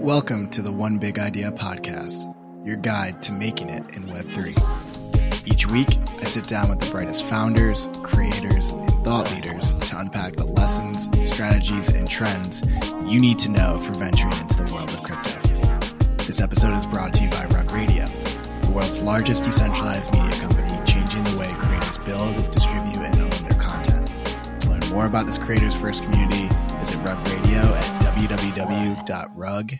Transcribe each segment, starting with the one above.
Welcome to the One Big Idea podcast, your guide to making it in Web3. Each week, I sit down with the brightest founders, creators, and thought leaders to unpack the lessons, strategies, and trends you need to know for venturing into the world of crypto. This episode is brought to you by Rug Radio, the world's largest decentralized media company, changing the way creators build, distribute, and own their content. To learn more about this creators first community, visit Rug Radio at www.rug.fm.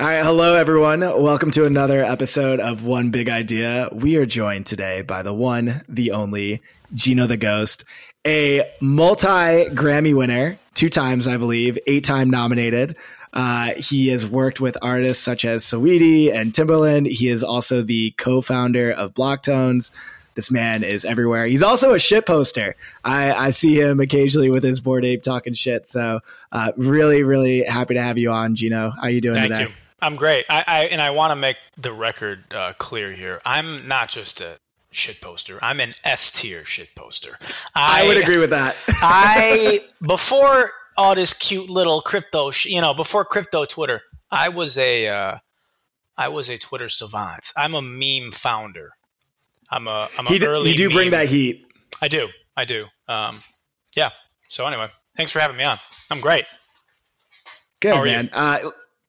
All right, hello everyone. Welcome to another episode of One Big Idea. We are joined today by the one, the only Gino the Ghost, a multi Grammy winner, two times I believe, eight time nominated. Uh, he has worked with artists such as Saweetie and Timbaland. He is also the co-founder of Blocktones. This man is everywhere. He's also a shit poster. I, I see him occasionally with his board ape talking shit. So uh, really, really happy to have you on, Gino. How you doing Thank today? you. I'm great. I, I and I want to make the record uh, clear here. I'm not just a shit poster. I'm an S tier shit poster. I, would agree with that. I before all this cute little crypto, sh- you know, before crypto Twitter, I was a uh, I was a Twitter savant. I'm a meme founder. I'm a I'm he, d- early. you do bring that heat. I do. I do. Um, yeah. So anyway, thanks for having me on. I'm great. Good How are you? man. Uh,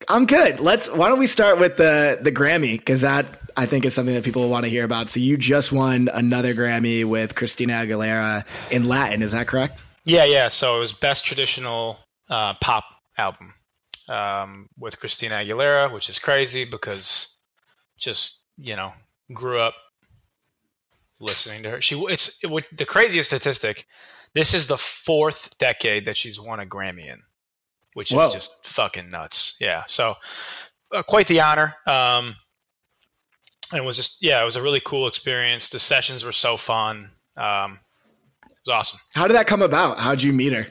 I'm good. Let's. Why don't we start with the the Grammy because that I think is something that people want to hear about. So you just won another Grammy with Christina Aguilera in Latin. Is that correct? Yeah, yeah. So it was best traditional uh, pop album um, with Christina Aguilera, which is crazy because just you know grew up listening to her. She it's it, the craziest statistic. This is the fourth decade that she's won a Grammy in, which Whoa. is just fucking nuts. Yeah. So uh, quite the honor. Um, and it was just yeah, it was a really cool experience. The sessions were so fun. Um, it was awesome. How did that come about? How'd you meet her?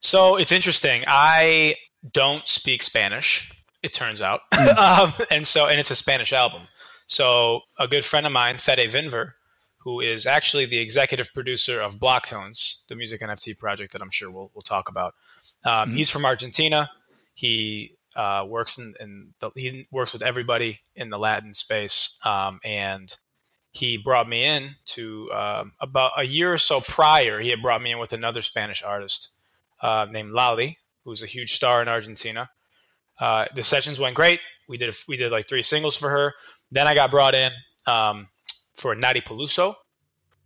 So it's interesting. I don't speak Spanish. It turns out, um, and so and it's a Spanish album. So a good friend of mine, Fede Vinver, who is actually the executive producer of Blocktones, the music NFT project that I'm sure we'll we'll talk about. Um, Mhm. He's from Argentina. He uh, works in, in the, he works with everybody in the Latin space, um, and he brought me in to um, about a year or so prior. He had brought me in with another Spanish artist uh, named Lali, who's a huge star in Argentina. Uh, the sessions went great. We did we did like three singles for her. Then I got brought in um, for Nathy Peluso,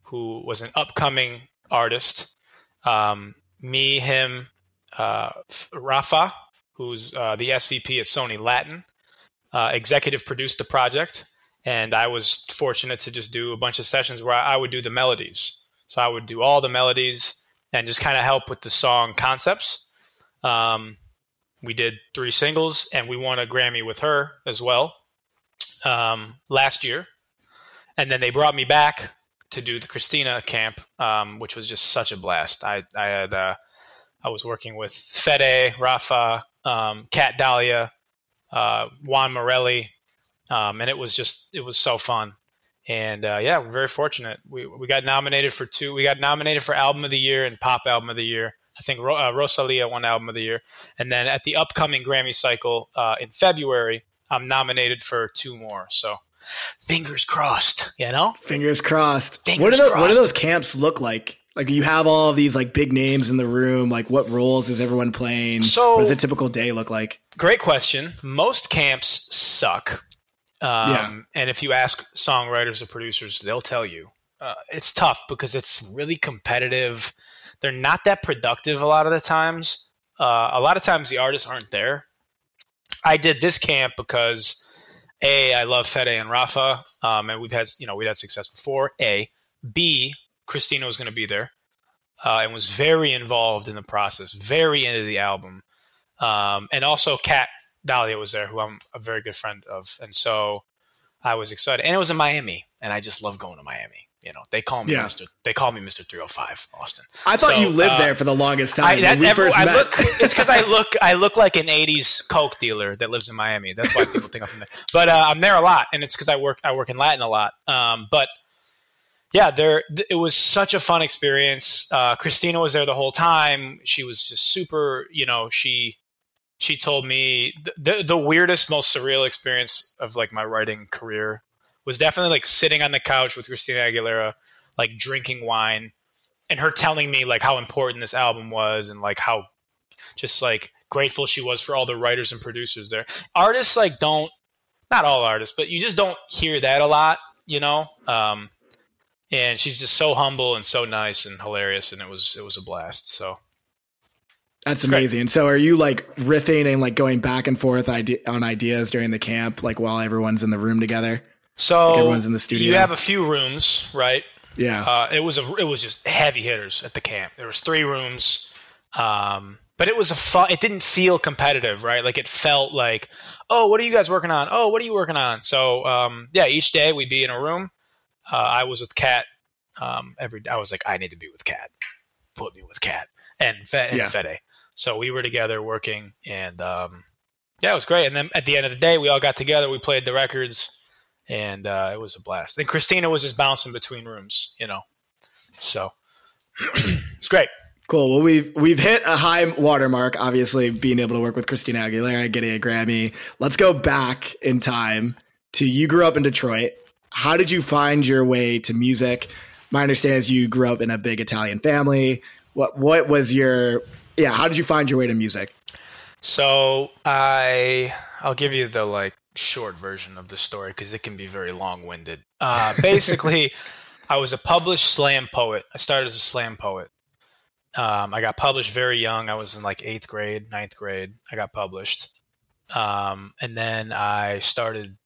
who was an upcoming artist. Um, me, him, uh, Rafa, who's uh, the SVP at Sony Latin, uh, executive produced the project, and I was fortunate to just do a bunch of sessions where I, would do the melodies. So I would do all the melodies and just kind of help with the song concepts. Um, we did three singles, and we won a Grammy with her as well um, last year. And then they brought me back to do the Christina camp, um, which was just such a blast. I, I had uh, I was working with Fede, Rafa, um, Kat Dahlia, uh, Juan Morelli, um, and it was just it was so fun. And uh, yeah, we're very fortunate. We we got nominated for two. We got nominated for album of the year and pop album of the year. I think Ro- uh, Rosalia won album of the year, and then at the upcoming Grammy cycle uh, in February, I'm nominated for two more. So fingers crossed. You know. Fingers crossed. Fingers what do those, what do those camps look like? Like you have all these like big names in the room. Like what roles is everyone playing? So- what does a typical day look like? Great question. Most camps suck. Um, Yeah. And if you ask songwriters or producers, they'll tell you. Uh, it's tough because it's really competitive. They're not that productive a lot of the times. Uh, a lot of times the artists aren't there. I did this camp because A, I love Fede and Rafa, um, and we've had you know we had success before. A, B, Christina was going to be there, uh, and was very involved in the process, very into the album, um, and also Kat Dahlia was there, who I'm a very good friend of, and so I was excited. And it was in Miami, and I just love going to Miami. You know, they call me Yeah. Mr. They call me Mr. 305 Austin. I thought So, you lived uh, there for the longest time. I, that, we every- first I met. look. It's because I look. I look like an '80s coke dealer that lives in Miami. That's why people think I'm from there. But uh, I'm there a lot, and it's because I work. I work in Latin a lot. Um, but yeah, there. It was such a fun experience. Uh, Christina was there the whole time. She was just super. You know, she she told me the, the weirdest, most surreal experience of like my writing career was definitely like sitting on the couch with Christina Aguilera, like drinking wine, and her telling me like how important this album was and like how just like grateful she was for all the writers and producers there. Artists like don't, not all artists, but you just don't hear that a lot, you know. Um, and she's just so humble and so nice and hilarious, and it was it was a blast. So that's amazing. And so are you like riffing and like going back and forth ide- on ideas during the camp, like while everyone's in the room together? So like everyone's in the studio. You have a few rooms, right? Yeah. Uh, it was a it was just heavy hitters at the camp. There was three rooms, um, but it was a fun. It didn't feel competitive, right? Like it felt like, oh, what are you guys working on? Oh, what are you working on? So um, yeah, each day we'd be in a room. Uh, I was with Kat um, every. I was like, I need to be with Kat. Put me with Kat and, Fe- and yeah. Fede. So we were together working, and um, yeah, it was great. And then at the end of the day, we all got together. We played the records, and uh, it was a blast. And Christina was just bouncing between rooms, you know. So it's great. Cool. Well, we've we've hit a high watermark. Obviously, being able to work with Christina Aguilera, getting a Grammy. Let's go back in time to you grew up in Detroit. How did you find your way to music? My understanding is you grew up in a big Italian family. What what was your yeah? How did you find your way to music? So I I'll give you the like short version of the story because it can be very long winded. Uh, basically, I was a published slam poet. I started as a slam poet. Um, I got published very young. I was in like eighth grade, ninth grade. I got published, um, and then I started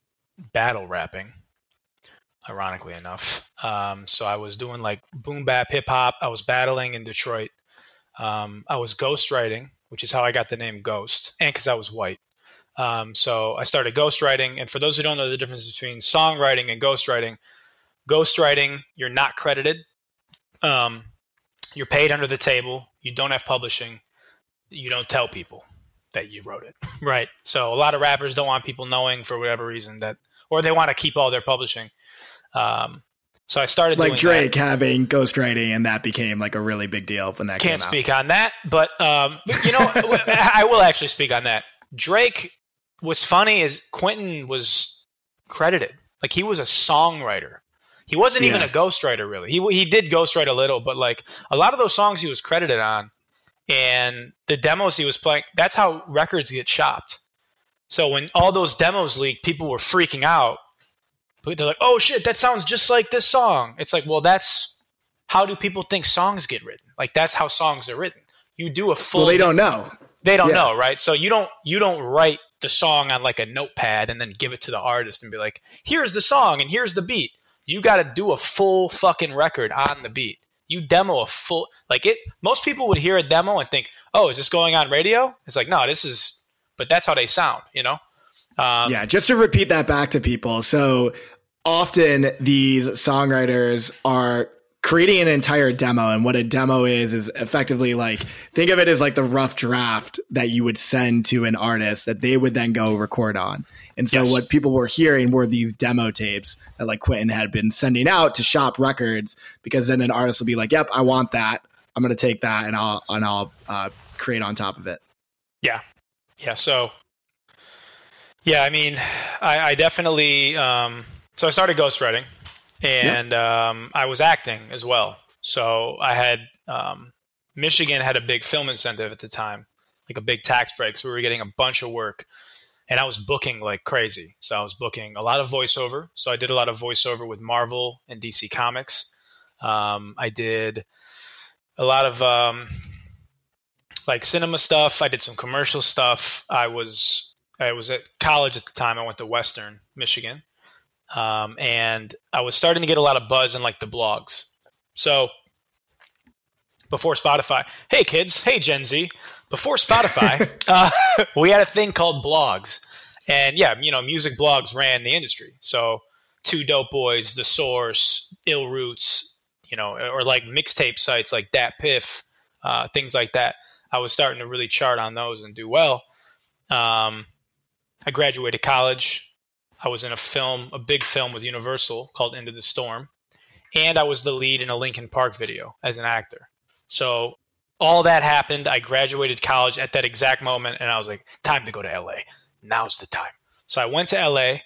battle rapping ironically enough. Um, so I was doing like boom bap hip hop. I was battling in Detroit. Um, I was ghostwriting, which is how I got the name Ghost, and because I was white. Um, so I started ghostwriting. And for those who don't know the difference between songwriting and ghostwriting, ghostwriting, you're not credited. Um, you're paid under the table. You don't have publishing. You don't tell people that you wrote it, right? So a lot of rappers don't want people knowing for whatever reason that, or they want to keep all their publishing. Um, so I started like Drake that. having ghostwriting, and that became like a really big deal when that came out. can't speak on that, but um, you know, I will actually speak on that. Drake was funny is Quentin was credited like he was a songwriter. He wasn't yeah. even a ghostwriter really. He he did ghostwrite a little, but like a lot of those songs he was credited on, and the demos he was playing. That's how records get chopped. So when all those demos leaked, people were freaking out but they're like, oh shit, that sounds just like this song. It's like, well, that's how do people think songs get written? Like that's how songs are written. You do a full. Well, they don't know. They don't yeah. know, right? So you don't you don't write the song on like a notepad and then give it to the artist and be like, here's the song and here's the beat. You got to do a full fucking record on the beat. You demo a full like it. Most people would hear a demo and think, oh, is this going on radio? It's like, no, this is. But that's how they sound, you know. Um, yeah, just to repeat that back to people. So often these songwriters are creating an entire demo and what a demo is is effectively like think of it as like the rough draft that you would send to an artist that they would then go record on and so yes. what people were hearing were these demo tapes that like quentin had been sending out to shop records because then an artist will be like yep i want that i'm going to take that and i'll and i'll uh, create on top of it yeah yeah so yeah, I mean, I, I definitely. Um, so I started ghostwriting, and um, I was acting as well. So I had um, Michigan had a big film incentive at the time, like a big tax break. So we were getting a bunch of work, and I was booking like crazy. So I was booking a lot of voiceover. So I did a lot of voiceover with Marvel and DC Comics. Um, I did a lot of um, like cinema stuff. I did some commercial stuff. I was I was at college at the time. I went to Western Michigan, um, and I was starting to get a lot of buzz in like the blogs. So before Spotify, hey kids, hey Gen Z, before Spotify, uh, we had a thing called blogs, and yeah, you know, music blogs ran the industry. So Two Dope Boys, The Source, Ill Roots, you know, or like mixtape sites like DatPiff, uh, things like that. I was starting to really chart on those and do well. Um, I graduated college. I was in a film, a big film with Universal called Into the Storm, and I was the lead in a Linkin Park video as an actor. So all that happened. I graduated college at that exact moment, and I was like, time to go to LA. Now's the time. So I went to LA.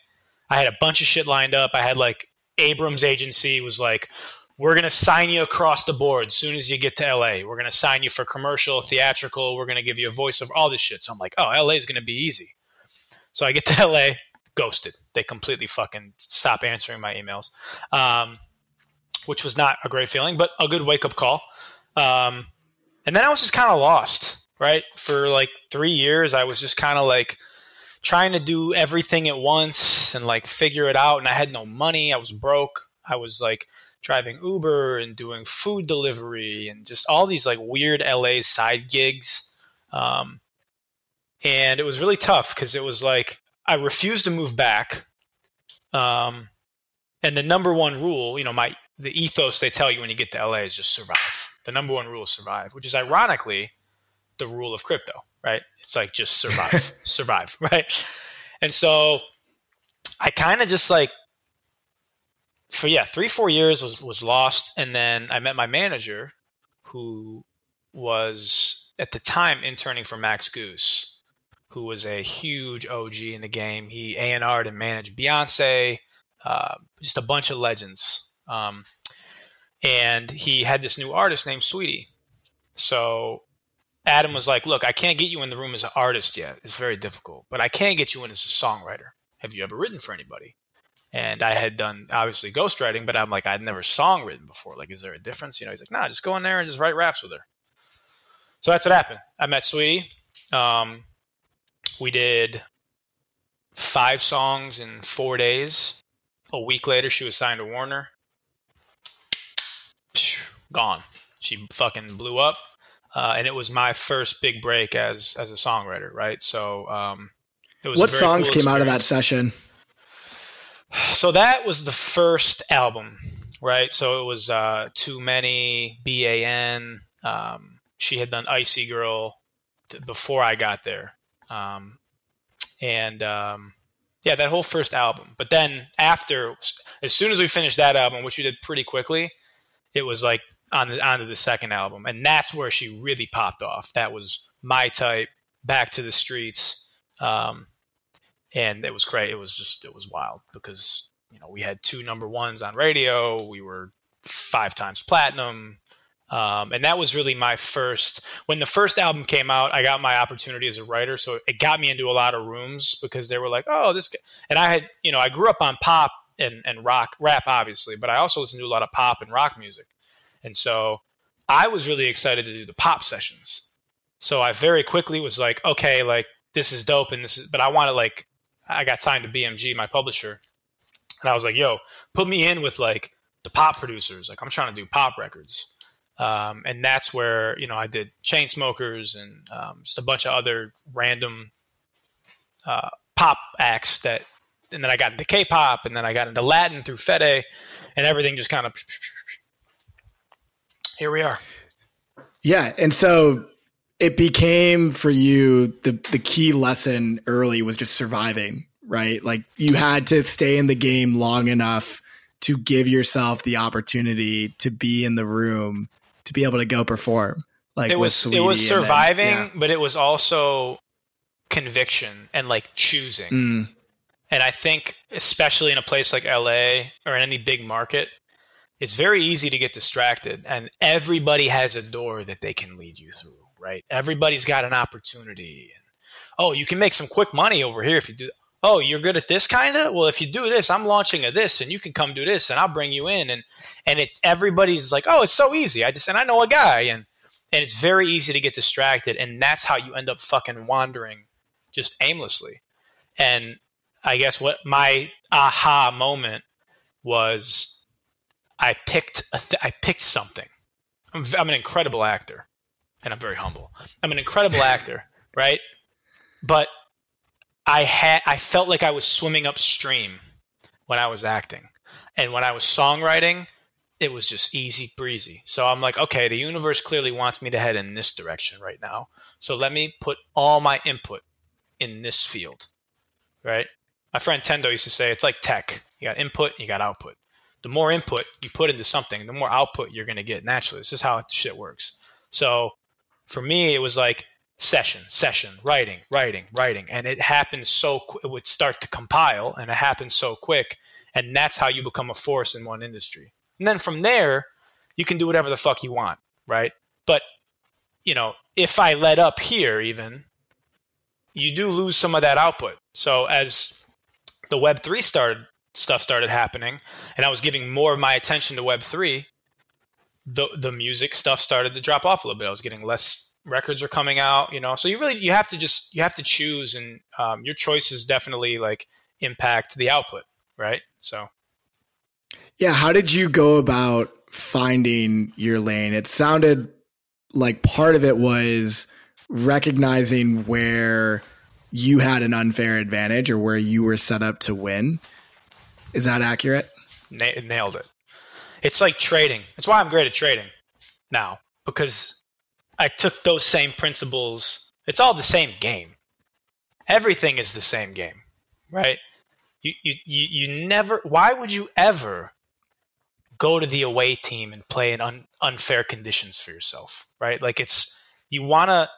I had a bunch of shit lined up. I had like Abrams agency was like, we're going to sign you across the board as soon as you get to LA. We're going to sign you for commercial, theatrical. We're going to give you a voiceover, all this shit. So I'm like, oh, LA is going to be easy. So I get to LA, ghosted. They completely fucking stop answering my emails, um, which was not a great feeling, but a good wake up call. Um, and then I was just kind of lost, right? For like three years, I was just kind of like trying to do everything at once and like figure it out. And I had no money. I was broke. I was like, driving Uber and doing food delivery and just all these like weird LA side gigs. Um, and it was really tough because it was like I refused to move back. Um, and the number one rule, you know, my the ethos they tell you when you get to LA is just survive. The number one rule is survive, which is ironically the rule of crypto, right? It's like just survive, survive, right? And so I kind of just like for yeah, three four years was was lost, and then I met my manager, who was at the time interning for Max Goose, who was a huge OG in the game. He A and R'd and managed Beyonce, uh, just a bunch of legends. Um, and he had this new artist named Saweetie. So Adam was like, "Look, I can't get you in the room as an artist yet. It's very difficult, but I can get you in as a songwriter. Have you ever written for anybody?" And I had done obviously ghostwriting, but I'm like, I'd never song written before. Like, is there a difference? You know, he's like, nah, just go in there and just write raps with her. So that's what happened. I met Saweetie. Um, we did five songs in four days. A week later, she was signed to Warner. Gone. She fucking blew up. Uh, and it was my first big break as as a songwriter, right? So, um, it was what songs cool came out of that session? So that was the first album, right? So it was uh, Too Many, BAN. Um, she had done Icy Girl before I got there. Um, and um, yeah, that whole first album. But then after, as soon as we finished that album, which we did pretty quickly, it was like on the onto the second album, and that's where she really popped off. That was my type, Back to the Streets. Um, and it was great. It was just it was wild because you know we had two number ones on radio. We were five times platinum. Um, and that was really my first when the first album came out i got my opportunity as a writer so it got me into a lot of rooms because they were like oh this guy. and i had you know i grew up on pop and, and rock rap obviously but i also listened to a lot of pop and rock music and so i was really excited to do the pop sessions so i very quickly was like okay like this is dope and this is but i want to like I got signed to BMG, my publisher, and I was like, "Yo, put me in with like the pop producers. Like I'm trying to do pop records." Um, and that's where you know I did Chainsmokers and um, just a bunch of other random uh, pop acts that, and then I got into K-pop, and then I got into Latin through Fede, and everything just kind of here we are. Yeah, and so it became for you the the key lesson early was just surviving, right? Like you had to stay in the game long enough to give yourself the opportunity to be in the room to be able to go perform. Like it was it was surviving, then, yeah. but it was also conviction and like choosing. Mm. And I think especially in a place like LA or in any big market, it's very easy to get distracted and everybody has a door that they can lead you through right? Everybody's got an opportunity. oh, you can make some quick money over here if you do. Oh, you're good at this kind of. Well, if you do this, I'm launching a this, and you can come do this, and I'll bring you in, and and it everybody's like, oh, it's so easy. I just and I know a guy, and and it's very easy to get distracted, and that's how you end up fucking wandering just aimlessly. And I guess what my aha moment was, I picked a th- I picked something. I'm, I'm an incredible actor and I'm very humble. I'm an incredible actor, right? But I had I felt like I was swimming upstream when I was acting. And when I was songwriting, it was just easy breezy. So I'm like, okay, the universe clearly wants me to head in this direction right now. So let me put all my input in this field. Right? My friend Tendo used to say it's like tech. You got input, you got output. The more input you put into something, the more output you're going to get naturally. This is how shit works. So For me, it was like session, session, writing, writing, writing, and it happened so qu- it would start to compile, and it happened so quick, and that's how you become a force in one industry. And then from there, you can do whatever the fuck you want, right? But you know, if I let up here, even you do lose some of that output. So as the Web three started stuff started happening, and I was giving more of my attention to Web three, the the music stuff started to drop off a little bit. I was getting less records are coming out, you know. So you really you have to just you have to choose, and um, your choices definitely like impact the output, right? So yeah, how did you go about finding your lane? It sounded like part of it was recognizing where you had an unfair advantage or where you were set up to win. Is that accurate? Na- nailed it. It's like trading. That's why I'm great at trading now because I took those same principles. It's all the same game. Everything is the same game, right? You you you, you never. Why would you ever go to the away team and play in un, unfair conditions for yourself, right? Like it's you want to.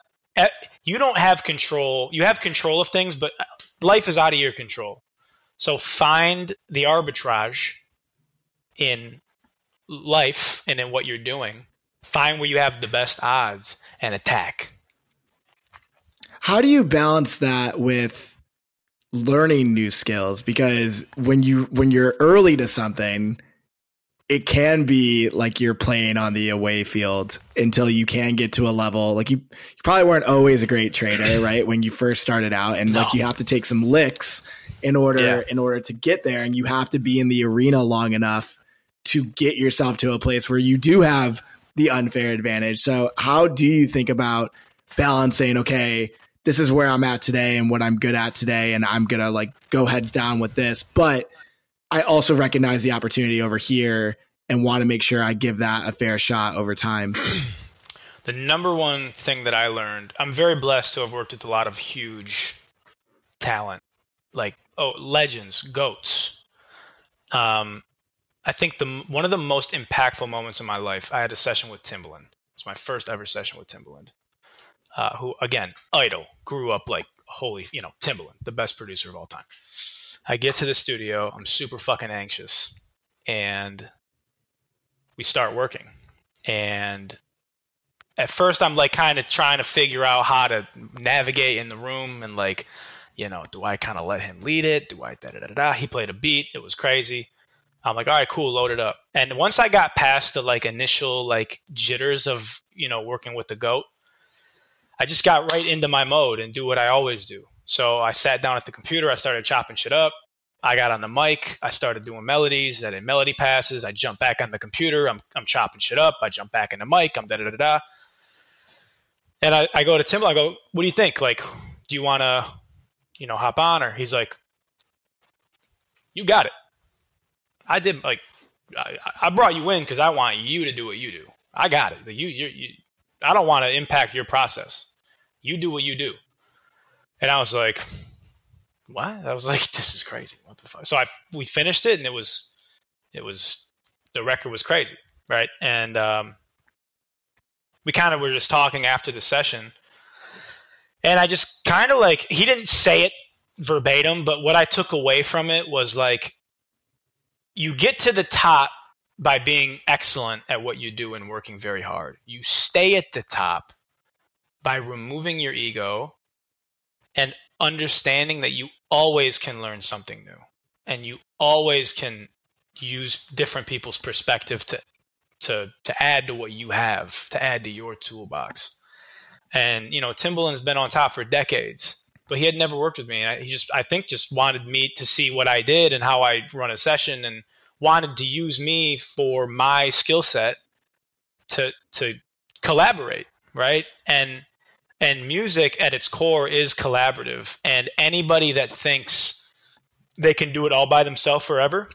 You don't have control. You have control of things, but life is out of your control. So find the arbitrage in life and in what you're doing. Find where you have the best odds and attack. How do you balance that with learning new skills? Because when you when you're early to something, it can be like you're playing on the away field until you can get to a level like you, you probably weren't always a great trader, right? When you first started out and no. like you have to take some licks in order yeah. in order to get there and you have to be in the arena long enough to get yourself to a place where you do have the unfair advantage. So how do you think about balancing okay, this is where I'm at today and what I'm good at today and I'm to like go heads down with this, but I also recognize the opportunity over here and want to make sure I give that a fair shot over time. the number one thing that I learned, I'm very blessed to have worked with a lot of huge talent, like oh legends, goats. Um, I think the one of the most impactful moments in my life, I had a session with Timbaland. It was my first ever session with Timbaland, uh, who again, idol, grew up like holy, you know, Timbaland, the best producer of all time. I get to the studio. I'm super fucking anxious, and we start working. And at first, I'm like kind of trying to figure out how to navigate in the room and like, you know, do I kind of let him lead it? Do I da da da da? He played a beat. It was crazy. I'm like, all right, cool, load it up. And once I got past the like initial like jitters of you know working with the goat, I just got right into my mode and do what I always do. So I sat down at the computer, I started chopping shit up. I got on the mic, I started doing melodies, I did melody passes, I jump back on the computer, I'm, I'm chopping shit up, I jump back in the mic, I'm da da da da. And I, I go to Tim, I go, what do you think? Like, do you want to, you know, hop on? Or he's like, you got it. I did, like, I, I brought you in because I want you to do what you do. I got it. You, you, you, I don't want to impact your process. You do what you do. And I was like, what? I was like, this is crazy. What the fuck? So I we finished it, and it was it was the record was crazy, right? And um, we kind of were just talking after the session, and I just kind of like he didn't say it verbatim, but what I took away from it was like you get to the top by being excellent at what you do and working very hard. You stay at the top by removing your ego and understanding that you always can learn something new and you always can use different people's perspective to to to add to what you have to add to your toolbox and you know timbaland's been on top for decades but he had never worked with me and he just i think just wanted me to see what i did and how i run a session and wanted to use me for my skill set to to collaborate right and and music at its core is collaborative. And anybody that thinks they can do it all by themselves forever,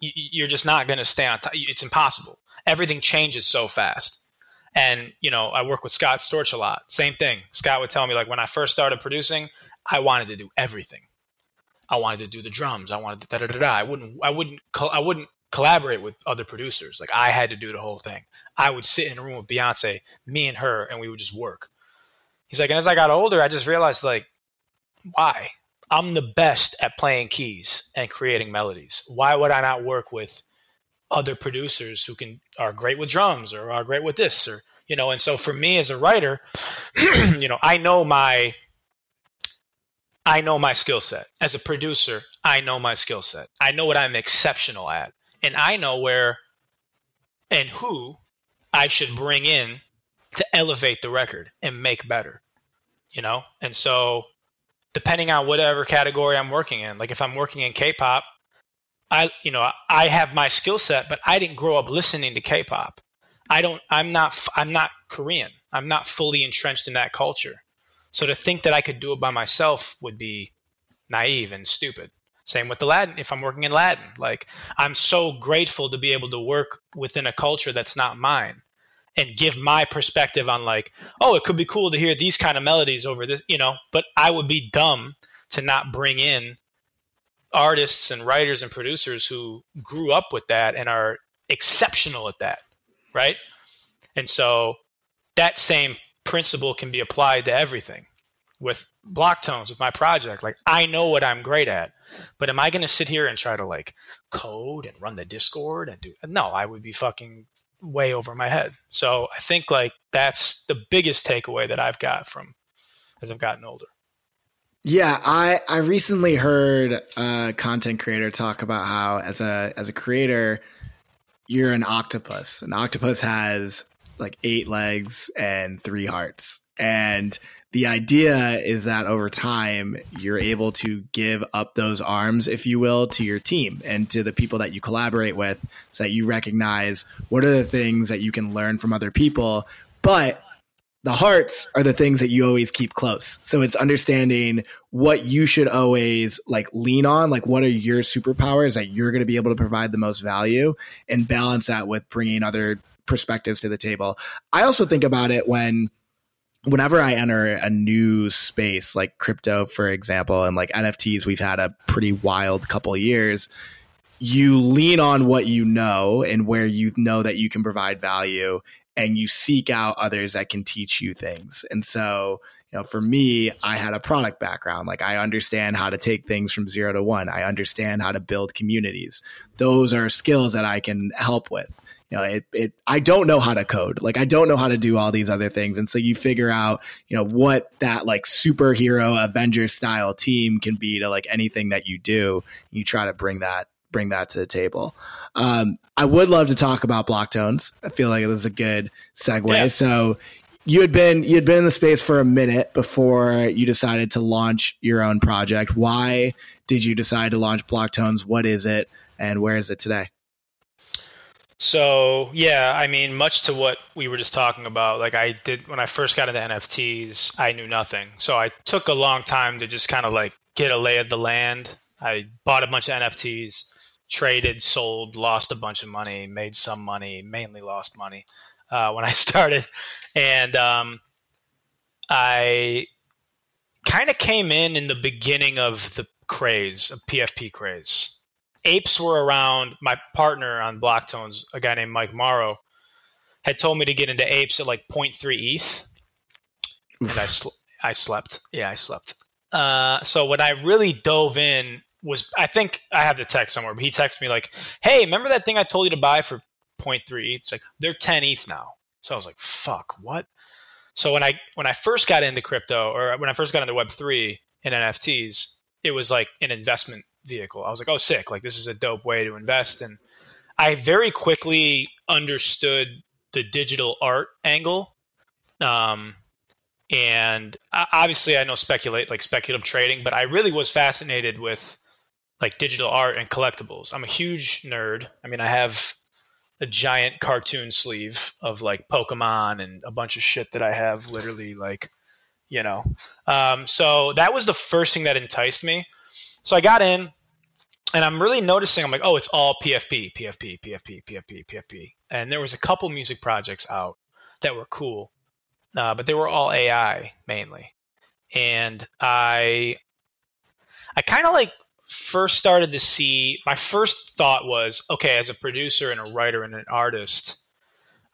you're just not going to stay on top. It's impossible. Everything changes so fast. And, you know, I work with Scott Storch a lot. Same thing. Scott would tell me, like, when I first started producing, I wanted to do everything. I wanted to do the drums. I wanted to da da da da. I wouldn't, I wouldn't, I wouldn't collaborate with other producers. Like I had to do the whole thing. I would sit in a room with Beyonce, me and her, and we would just work. He's like, and as I got older, I just realized like, why? I'm the best at playing keys and creating melodies. Why would I not work with other producers who can are great with drums or are great with this or you know? And so for me as a writer, you know, I know my I know my skill set. As a producer, I know my skill set. I know what I'm exceptional at. And I know where and who I should bring in to elevate the record and make better. You know? And so depending on whatever category I'm working in, like if I'm working in K-pop, I you know, I have my skill set, but I didn't grow up listening to K-pop. I don't I'm not I'm not Korean. I'm not fully entrenched in that culture. So to think that I could do it by myself would be naive and stupid. Same with the Latin. If I'm working in Latin, like I'm so grateful to be able to work within a culture that's not mine and give my perspective on like, oh, it could be cool to hear these kind of melodies over this, you know, but I would be dumb to not bring in artists and writers and producers who grew up with that and are exceptional at that, right? And so that same principle can be applied to everything with Blocktones with my project. Like i know what i'm great at but am i going to sit here and try to like code and run the discord and do no i would be fucking way over my head. So i think like that's the biggest takeaway that i've got from as i've gotten older yeah i i recently heard a content creator talk about how as a as a creator you're an octopus an octopus has like eight legs and three hearts. And the idea is that over time, you're able to give up those arms, if you will, to your team and to the people that you collaborate with so that you recognize what are the things that you can learn from other people. But the hearts are the things that you always keep close. So it's understanding what you should always like lean on, like what are your superpowers that you're going to be able to provide the most value and balance that with bringing other perspectives to the table. I also think about it when whenever I enter a new space like crypto, for example, and like NFTs, we've had a pretty wild couple years. You lean on what you know and where you know that you can provide value, and you seek out others that can teach you things. And so, you know, for me, I had a product background. Like I understand how to take things from zero to one. I understand how to build communities. Those are skills that I can help with you know, it, it, I don't know how to code. Like I don't know how to do all these other things. And so you figure out, you know, what that like superhero Avenger style team can be to like anything that you do. You try to bring that, bring that to the table. Um, I would love to talk about Blocktones. I feel like it was a good segue. Yeah. So you had been, you had been in the space for a minute before you decided to launch your own project. Why did you decide to launch Blocktones? What is it? And where is it today? So yeah, I mean, much to what we were just talking about, like I did when I first got into NFTs, I knew nothing. So I took a long time to just kind of like get a lay of the land. I bought a bunch of NFTs, traded, sold, lost a bunch of money, made some money, mainly lost money uh, when I started, and um, I kind of came in in the beginning of the craze, of PFP craze apes were around. My partner on Blocktones, a guy named Mike Morrow, had told me to get into apes at like 0.3 ETH, Oof. and I sl- I slept. Yeah, I slept. Uh, so when I really dove in was I think I have the text somewhere, but he texted me like, "Hey, remember that thing I told you to buy for 0.3 ETH? It's like they're 10 ETH now." So I was like, "Fuck, what?" So when I when I first got into crypto, or when I first got into Web three and NFTs, it was like an investment vehicle. I was like, oh, sick! Like this is a dope way to invest. And I very quickly understood the digital art angle. Um, and obviously, I know speculate like speculative trading, but I really was fascinated with like digital art and collectibles. I'm a huge nerd. I mean, I have a giant cartoon sleeve of like Pokemon and a bunch of shit that I have literally like, you know. Um, so that was the first thing that enticed me. So I got in, and I'm really noticing. I'm like, oh, it's all PFP, PFP, PFP, PFP, PFP. And there was a couple music projects out that were cool, uh, but they were all AI mainly. And I, I kind of like first started to see, my first thought was, okay, as a producer and a writer and an artist,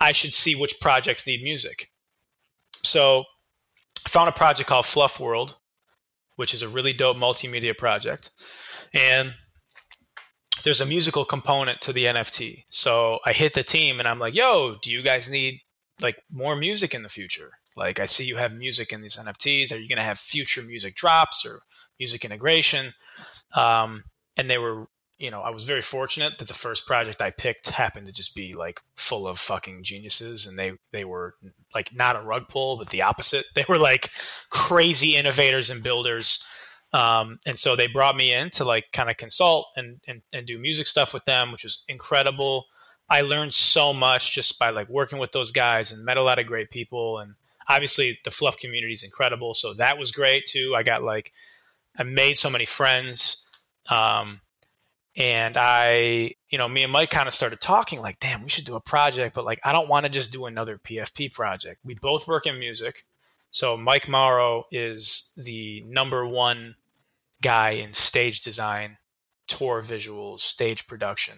I should see which projects need music. So I found a project called Fluf World, which is a really dope multimedia project. And there's a musical component to the NFT. So I hit the team and I'm like, yo, do you guys need like more music in the future? Like I see you have music in these NFTs. Are you going to have future music drops or music integration? Um, and they were, you know, I was very fortunate that the first project I picked happened to just be like full of fucking geniuses, and they they were like not a rug pull, but the opposite. They were like crazy innovators and builders. Um, and so they brought me in to like kind of consult and, and, and do music stuff with them, which was incredible. I learned so much just by like working with those guys and met a lot of great people. And obviously the fluff community is incredible. So that was great too. I got like, I made so many friends. Um, and I, you know, me and Mike kind of started talking like, damn, we should do a project, but like, I don't want to just do another PFP project. We both work in music. So Mike Morrow is the number one guy in stage design, tour visuals, stage production.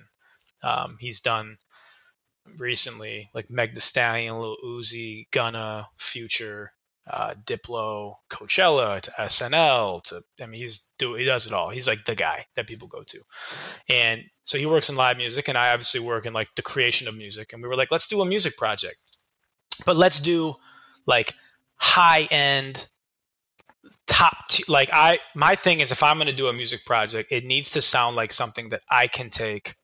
Um, he's done recently like Meg The Stallion, Lil Uzi, Gunna, Future, uh, Diplo, Coachella to SNL to I mean he's do he does it all. He's like the guy that people go to, and so he works in live music, and I obviously work in like the creation of music. And we were like, let's do a music project, but let's do like high end top t- like i my thing is if i'm going to do a music project it needs to sound like something that i can take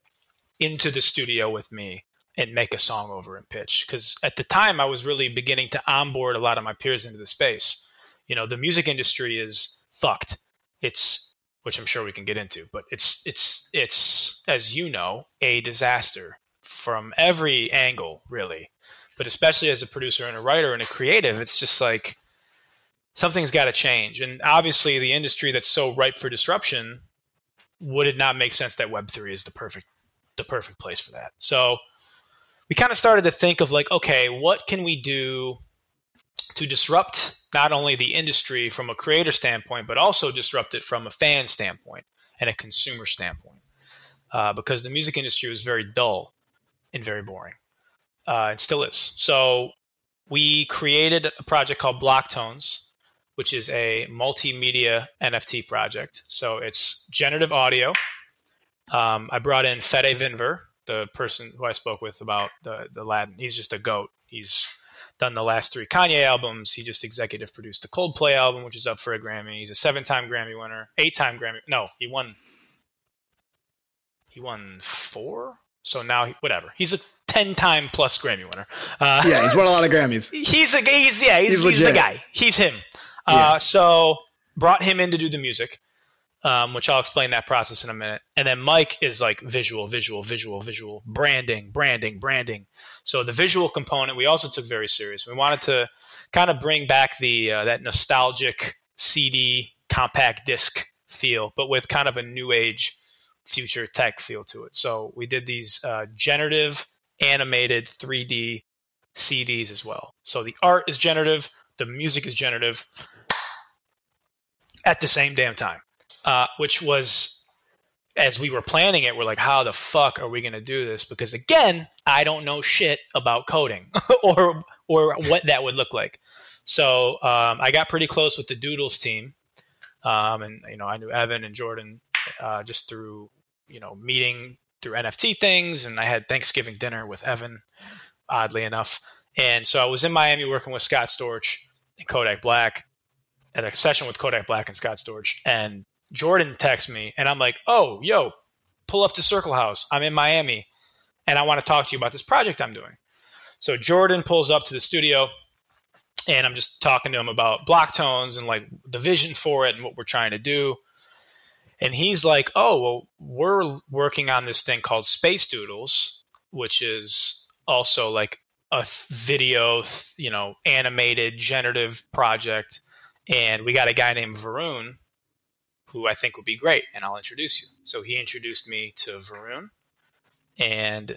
into the studio with me and make a song over and pitch because at the time i was really beginning to onboard a lot of my peers into the space you know the music industry is fucked it's which i'm sure we can get into but it's it's it's as you know a disaster from every angle really but especially as a producer and a writer and a creative, it's just like something's got to change. And obviously, the industry that's so ripe for disruption, would it not make sense that Web three is the perfect the perfect place for that? So we kind of started to think of like, okay, what can we do to disrupt not only the industry from a creator standpoint, but also disrupt it from a fan standpoint and a consumer standpoint, uh, because the music industry was very dull and very boring uh, it still is. So we created a project called Blocktones, which is a multimedia NFT project. So it's generative audio. Um, I brought in Fede Vindver, the person who I spoke with about the, the Latin. He's just a goat. He's done the last three Kanye albums. He just executive produced the Coldplay album, which is up for a Grammy. He's a seven-time Grammy winner, eight-time Grammy. No, he won. He won four. So now, whatever. He's a ten time plus Grammy winner. Uh, yeah, he's won a lot of Grammys. He's a he's yeah he's, he's, he's the guy. He's him. Uh, yeah. So brought him in to do the music, um, which I'll explain that process in a minute. And then Mike is like visual, visual, visual, visual, branding, branding, branding. So the visual component we also took very serious. We wanted to kind of bring back the uh, that nostalgic CD compact disc feel, but with kind of a new age future tech feel to it. So we did these uh, generative animated 3D CDs as well. So the art is generative, the music is generative at the same damn time, uh, which was as we were planning it, we're like, how the fuck are we going to do this? Because again, I don't know shit about coding or or what that would look like. So um, I got pretty close with the Doodles team, um, and you know I knew Evan and Jordan uh, just through you know meeting through NFT things, and I had Thanksgiving dinner with Evan, oddly enough. And so I was in Miami working with Scott Storch and Kodak Black at a session with Kodak Black and Scott Storch. And Jordan texts me, and I'm like, oh, yo, pull up to Circle House. I'm in Miami, and I want to talk to you about this project I'm doing. So Jordan pulls up to the studio, and I'm just talking to him about Blocktones and like the vision for it and what we're trying to do. And he's like, oh, well, we're working on this thing called Space Doodles, which is also like a video, you know, animated generative project. And we got a guy named Varun who I think would be great, and I'll introduce you. So he introduced me to Varun, and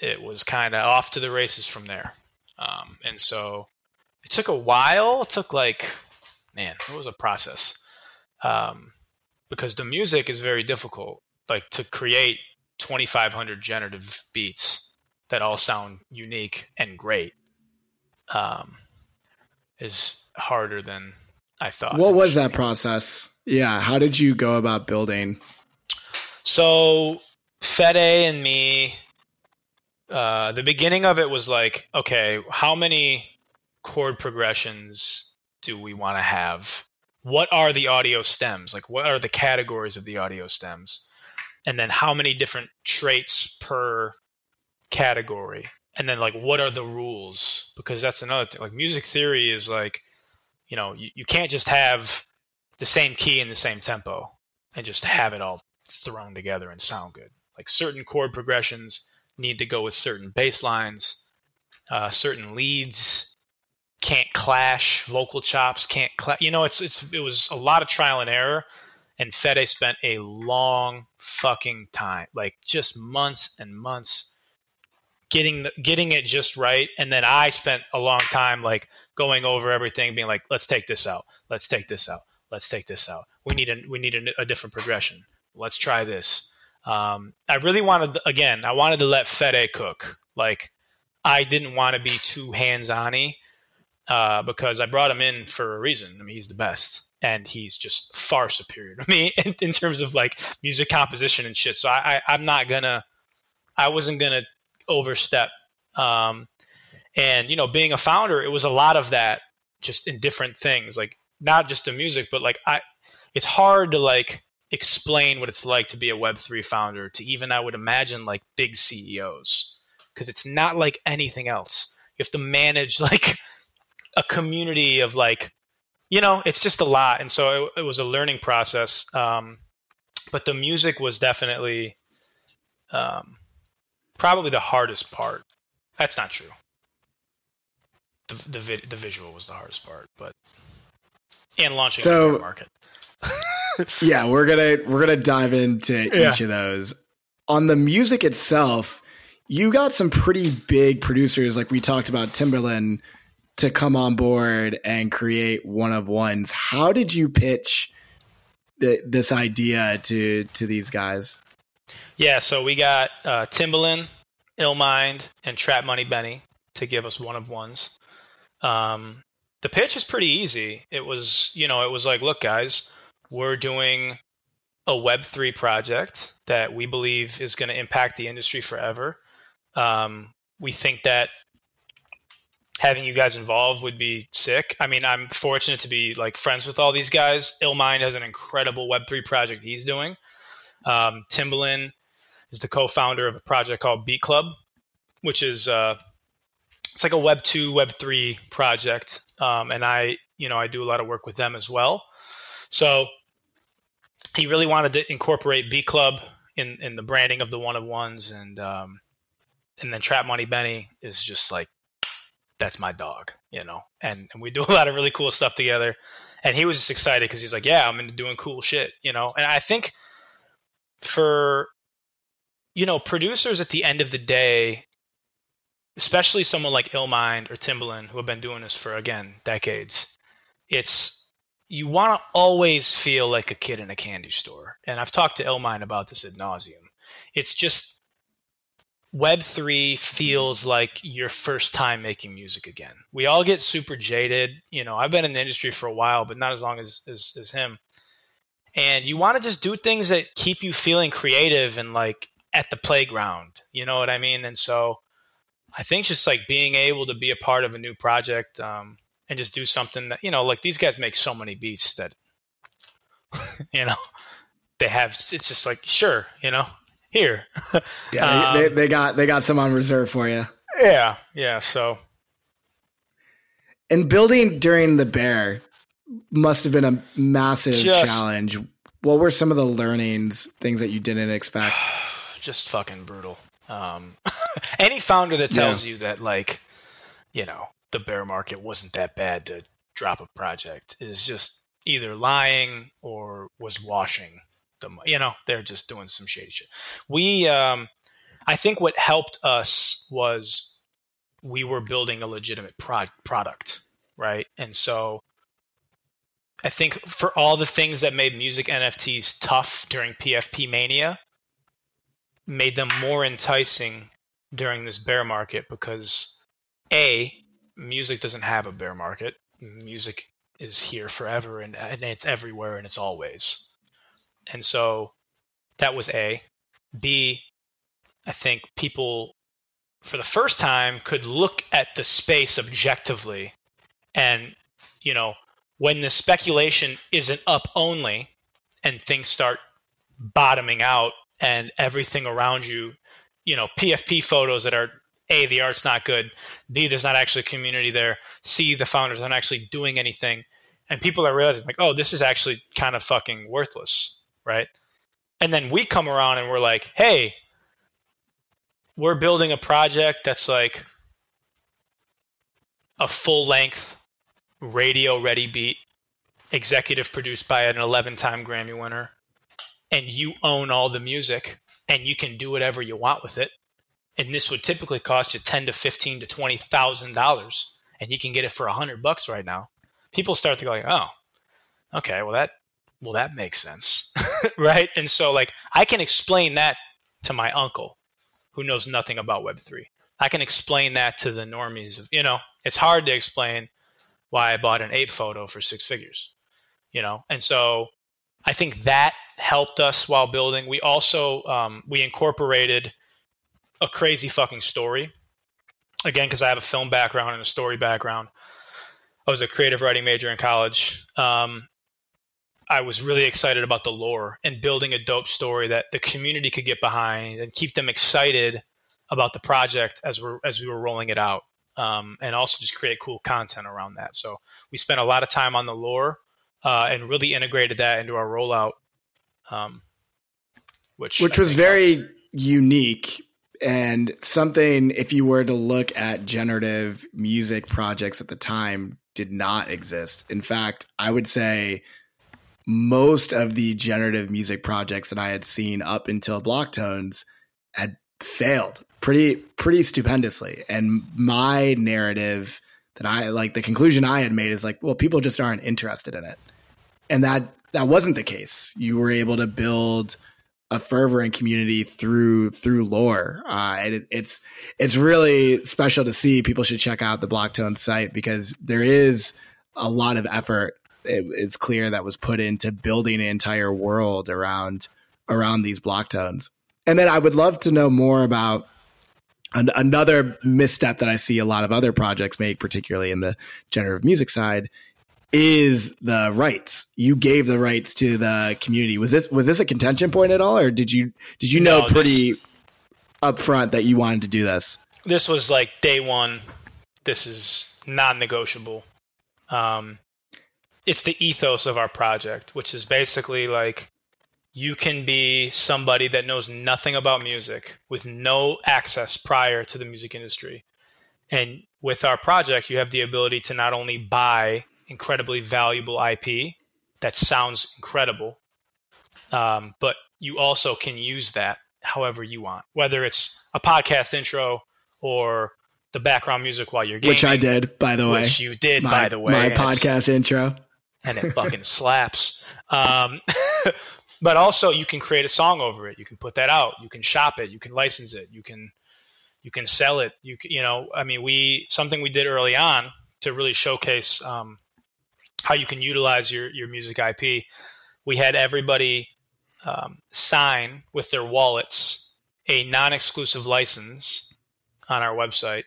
it was kind of off to the races from there. Um, and so it took a while. It took like, man, it was a process. Um, because the music is very difficult. Like to create 2,500 generative beats that all sound unique and great um, is harder than I thought. What was that process? Yeah, how did you go about building? So Fede and me, uh, the beginning of it was like, okay, how many chord progressions do we want to have? What are the audio stems? Like, what are the categories of the audio stems? And then how many different traits per category? And then, like, what are the rules? Because that's another thing. Like, music theory is like, you know, you, you can't just have the same key and the same tempo and just have it all thrown together and sound good. Like certain chord progressions need to go with certain bass lines, uh, certain leads can't clash, vocal chops can't clash. You know, it's it's it was a lot of trial and error, and Fede spent a long fucking time, like just months and months, getting the, getting it just right, and then I spent a long time like going over everything, being like, let's take this out, let's take this out, let's take this out. We need a we need a, a different progression. Let's try this. Um, I really wanted, again, I wanted to let Fede cook. Like, I didn't want to be too hands on uh, because I brought him in for a reason. I mean, he's the best, and he's just far superior to me in, in terms of like music composition and shit. So I, I am not gonna, I wasn't gonna overstep. Um, and you know, being a founder, it was a lot of that, just in different things, like not just the music, but like I, it's hard to like explain what it's like to be a Web3 founder to even, I would imagine, like big CEOs. Because it's not like anything else. You have to manage like a community of like, you know, it's just a lot. And so it, it was a learning process. Um, but the music was definitely um, probably the hardest part. That's not true. The, the, vid, the visual was the hardest part, but and launching so, the market. yeah, we're gonna we're gonna dive into yeah. each of those. On the music itself, you got some pretty big producers, like we talked about Timbaland, to come on board and create one of ones. How did you pitch the, this idea to to these guys? Yeah, so we got uh, Timbaland, Illmind, and Trap Money Benny to give us one of ones. Um, the pitch is pretty easy. It was, you know, it was like, look, guys, we're doing a Web3 project that we believe is going to impact the industry forever. Um, we think that having you guys involved would be sick. I mean, I'm fortunate to be like friends with all these guys. Illmind has an incredible Web3 project he's doing. Um, Timbaland is the co-founder of a project called Beat Club, which is uh, it's like a Web two, Web three project, um, and I, you know, I do a lot of work with them as well. So he really wanted to incorporate Beat Club in in the branding of the one of ones, and um, and then Trap Money Benny is just like that's my dog, you know, and, and we do a lot of really cool stuff together. And he was just excited because he's like, yeah, I'm into doing cool shit, you know. And I think for you know producers at the end of the day, especially someone like Illmind or Timbaland who have been doing this for again decades, it's you want to always feel like a kid in a candy store. And I've talked to Illmind about this ad nauseum. It's just Web3 feels like your first time making music again. We all get super jaded. You know, I've been in the industry for a while, but not as long as, as, as him. And you want to just do things that keep you feeling creative and like at the playground. You know what I mean? And so I think just like being able to be a part of a new project, um, and just do something that you know like these guys make so many beats that you know they have it's just like sure you know here. Yeah um, they, they, got they got some on reserve for you yeah yeah so. And building during the bear must have been a massive just, challenge. What were some of the learnings things that you didn't expect? Just fucking brutal um any founder that tells yeah. you that like you know the bear market wasn't that bad to drop a project is just either lying or was washing the money. you know they're just doing some shady shit we um i think what helped us was we were building a legitimate pro- product right and so I think for all the things that made music NFTs tough during PFP mania, made them more enticing during this bear market because a music doesn't have a bear market. Music is here forever and, and it's everywhere and it's always. And so that was A. B, I think people for the first time could look at the space objectively and you know when the speculation isn't up only and things start bottoming out and everything around you you know pfp photos that are a the art's not good b there's not actually a community there c the founders aren't actually doing anything and people are realizing like oh this is actually kind of fucking worthless right? And then we come around and we're like hey we're building a project that's like a full length radio ready beat executive produced by an 11 time grammy winner and you own all the music and you can do whatever you want with it and this would typically cost you 10 to 15 to 20 thousand dollars and you can get it for a hundred bucks right now people start to go like oh okay well that well that makes sense right and so like i can explain that to my uncle who knows nothing about Web3. I can explain that to the normies. Of, you know, it's hard to explain why I bought an ape photo for six figures, you know, and so I think that helped us while building. We also um, we incorporated a crazy fucking story. Again, because I have a film background and a story background. I was a creative writing major in college. Um, I was really excited about the lore and building a dope story that the community could get behind and keep them excited about the project as we as we were rolling it out, um, and also just create cool content around that. So we spent a lot of time on the lore uh, and really integrated that into our rollout, um, which which was very helped. unique and something. If you were to look at generative music projects at the time, did not exist. In fact, I would say most of the generative music projects that I had seen up until Blocktones had failed pretty pretty stupendously. And my narrative that I like the conclusion I had made is like, well, people just aren't interested in it. And that that wasn't the case. You were able to build a fervor and community through through lore. Uh, it, it's it's really special to see. People should check out the Blocktone site because there is a lot of effort it, it's clear that was put into building an entire world around around these Blocktones. And then I would love to know more about an, another misstep that I see a lot of other projects make, particularly in the generative music side, is the rights. You gave the rights to the community. Was this was this a contention point at all, or did you did you know no, pretty this, upfront that you wanted to do this? This was like day one. This is non-negotiable. Um, it's the ethos of our project, which is basically like you can be somebody that knows nothing about music with no access prior to the music industry. And with our project, you have the ability to not only buy incredibly valuable IP that sounds incredible, um, but you also can use that however you want, whether it's a podcast intro or the background music while you're gaming. Which I did, by the way. Which you did, my, by the way. My podcast intro and it fucking slaps. Um, but also, you can create a song over it. You can put that out. You can shop it. You can license it. You can you can sell it. You can, you know, I mean, we something we did early on to really showcase um, how you can utilize your your music IP. We had everybody um, sign with their wallets a non-exclusive license on our website.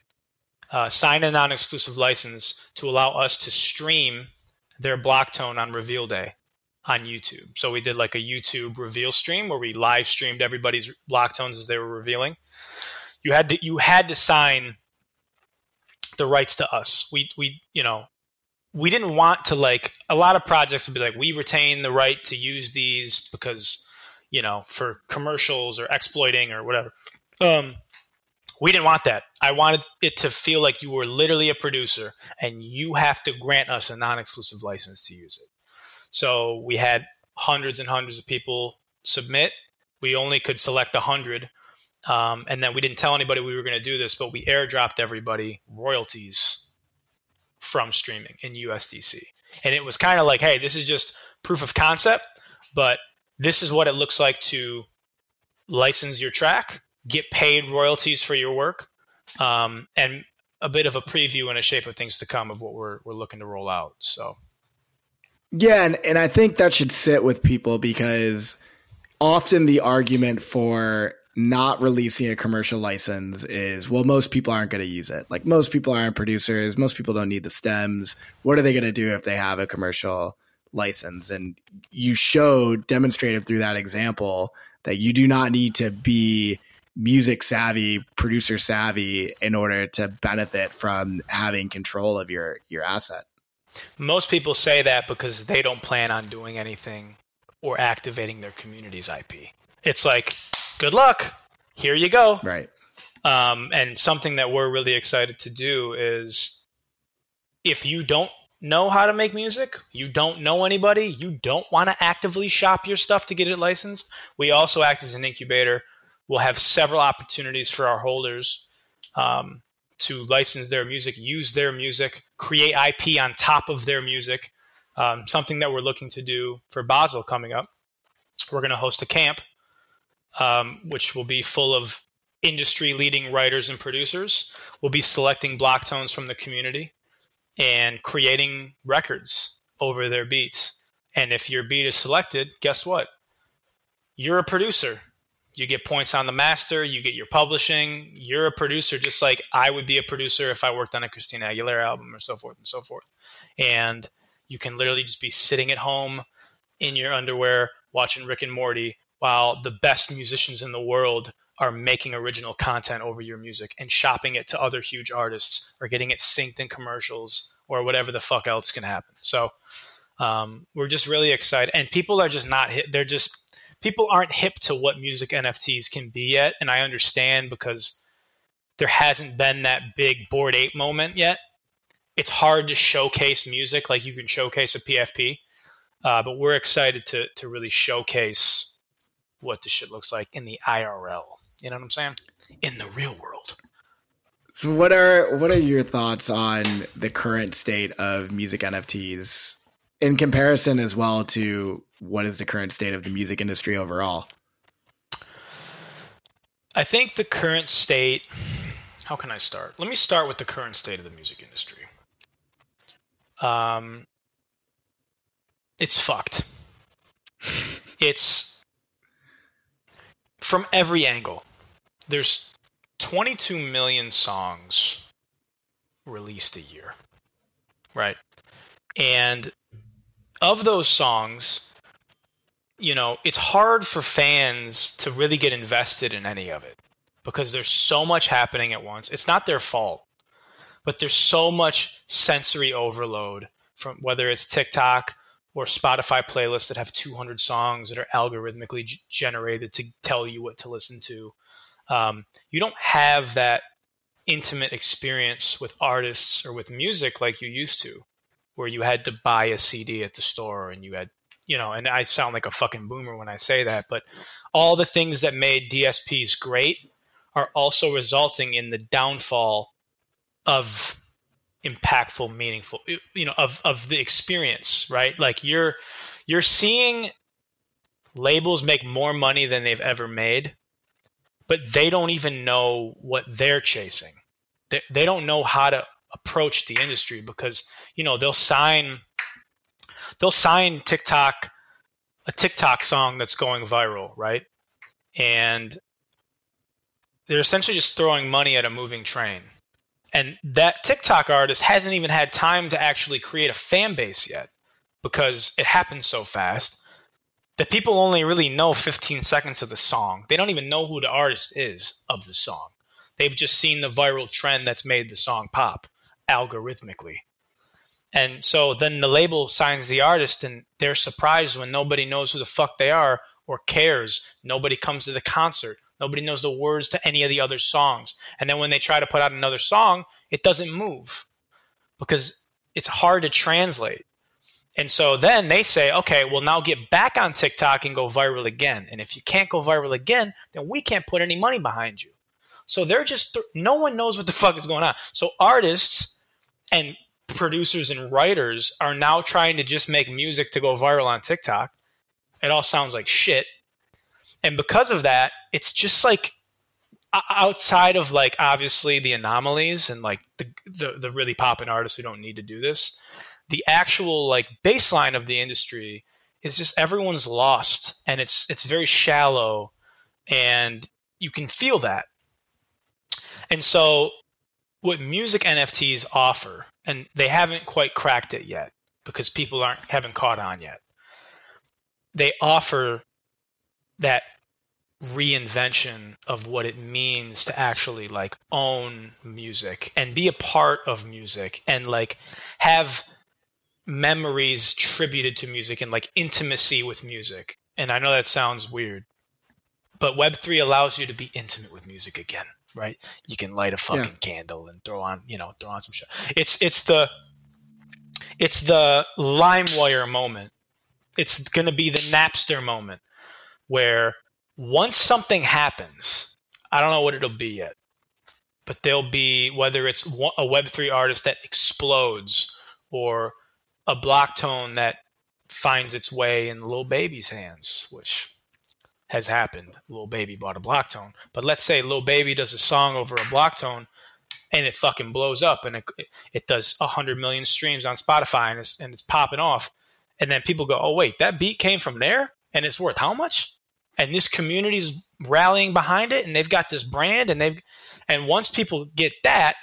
Uh, sign a non-exclusive license to allow us to stream their block tone on reveal day on YouTube. So we did like a YouTube reveal stream where we live streamed everybody's block tones as they were revealing. You had to you had to sign the rights to us. We we you know we didn't want to like a lot of projects would be like we retain the right to use these because you know for commercials or exploiting or whatever. Um, we didn't want that. I wanted it to feel like you were literally a producer and you have to grant us a non exclusive license to use it. So we had hundreds and hundreds of people submit. We only could select a 100. Um, and then we didn't tell anybody we were going to do this, but we airdropped everybody royalties from streaming in USDC. And it was kind of like, hey, this is just proof of concept, but this is what it looks like to license your track, get paid royalties for your work, um, and a bit of a preview and a shape of things to come of what we're we're looking to roll out. So yeah, and, and I think that should sit with people because often the argument for not releasing a commercial license is well most people aren't going to use it. Like most people aren't producers. Most people don't need the stems. What are they going to do if they have a commercial license? And you showed demonstrated through that example that you do not need to be music savvy producer savvy in order to benefit from having control of your your asset. Most people say that because they don't plan on doing anything or activating their community's ip it's like good luck. Here you go. Right. Um, and something that we're really excited to do is if you don't know how to make music, you don't know anybody, you don't want to actively shop your stuff to get it licensed, we also act as an incubator. We'll have several opportunities for our holders um, to license their music, use their music, create IP on top of their music. Um, something that we're looking to do for Basel coming up. We're going to host a camp um, which will be full of industry leading writers and producers. We'll be selecting block tones from the community and creating records over their beats. And if your beat is selected, guess what? You're a producer. You get points on the master, you get your publishing. You're a producer just like I would be a producer if I worked on a Christina Aguilera album or so forth and so forth. And you can literally just be sitting at home in your underwear watching Rick and Morty while the best musicians in the world are making original content over your music and shopping it to other huge artists or getting it synced in commercials or whatever the fuck else can happen. So um, we're just really excited, and people are just not hip. They're just people aren't hip to what music NFTs can be yet, and I understand because there hasn't been that big Bored Ape moment yet. It's hard to showcase music like you can showcase a PFP, uh, but we're excited to to really showcase what the shit looks like in the IRL. You know what I'm saying? In the real world. So what are what are your thoughts on the current state of music NFTs in comparison as well to what is the current state of the music industry overall? I think the current state how can I start? Let me start with the current state of the music industry. Um it's fucked. It's from every angle. There's 22 million songs released a year, right? And of those songs, you know, it's hard for fans to really get invested in any of it because there's so much happening at once. It's not their fault, but there's so much sensory overload from whether it's TikTok or Spotify playlists that have 200 songs that are algorithmically g- generated to tell you what to listen to. Um, you don't have that intimate experience with artists or with music like you used to, where you had to buy a CD at the store and you had, you know, and I sound like a fucking boomer when I say that, but all the things that made DSPs great are also resulting in the downfall of impactful, meaningful, you know, of of the experience, right? Like you're you're seeing labels make more money than they've ever made, but they don't even know what they're chasing. They they don't know how to approach the industry because you know they'll sign they'll sign TikTok a TikTok song that's going viral, right? And they're essentially just throwing money at a moving train and that TikTok artist hasn't even had time to actually create a fan base yet because it happens so fast that people only really know 15 seconds of the song. They don't even know who the artist is of the song. They've just seen the viral trend that's made the song pop algorithmically. And so then the label signs the artist and they're surprised when nobody knows who the fuck they are or cares. Nobody comes to the concert. Nobody knows the words to any of the other songs. And then when they try to put out another song, it doesn't move because it's hard to translate. And so then they say, okay, well, now get back on TikTok and go viral again. And if you can't go viral again, then we can't put any money behind you. So they're just, no one knows what the fuck is going on. So artists and producers and writers are now trying to just make music to go viral on TikTok. It all sounds like shit. And because of that, it's just like outside of like obviously the anomalies and like the, the, the really popping artists who don't need to do this, the actual like baseline of the industry is just everyone's lost and it's it's very shallow and you can feel that. And so what music NFTs offer, and they haven't quite cracked it yet because people aren't haven't caught on yet. They offer that reinvention of what it means to actually like own music and be a part of music and like have memories tributed to music and like intimacy with music. And I know that sounds weird, but Web3 allows you to be intimate with music again, right? You can light a fucking yeah. candle and throw on, you know, throw on some shit. It's it's the it's the LimeWire moment. It's going to be the Napster moment where once something happens, I don't know what it'll be yet, but there'll be whether it's a Web3 artist that explodes or a block tone that finds its way in Lil Baby's hands, which has happened. Lil Baby bought a block tone, but let's say Lil Baby does a song over a block tone and it fucking blows up and it, it does 100 million streams on Spotify and it's, and it's popping off. And then people go, oh, wait, that beat came from there and it's worth how much? And this community's rallying behind it and they've got this brand and they've and once people get that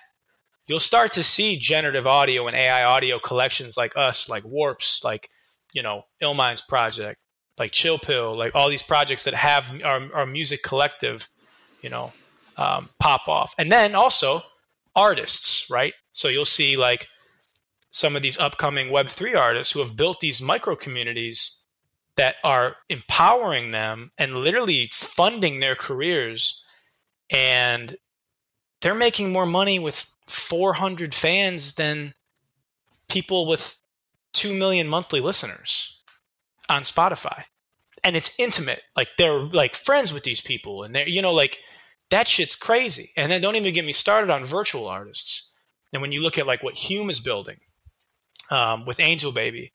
you'll start to see generative audio and ai audio collections like us like warps like you know illmind's project like chill pill like all these projects that have our, our music collective you know um, pop off. And then also artists right? So you'll see like some of these upcoming web3 artists who have built these micro communities that are empowering them and literally funding their careers and they're making more money with 400 fans than people with 2 million monthly listeners on Spotify. And it's intimate. Like they're like friends with these people and they're you know like that shit's crazy. And then don't even get me started on virtual artists. And when you look at like what Hume is building um, with Angel Baby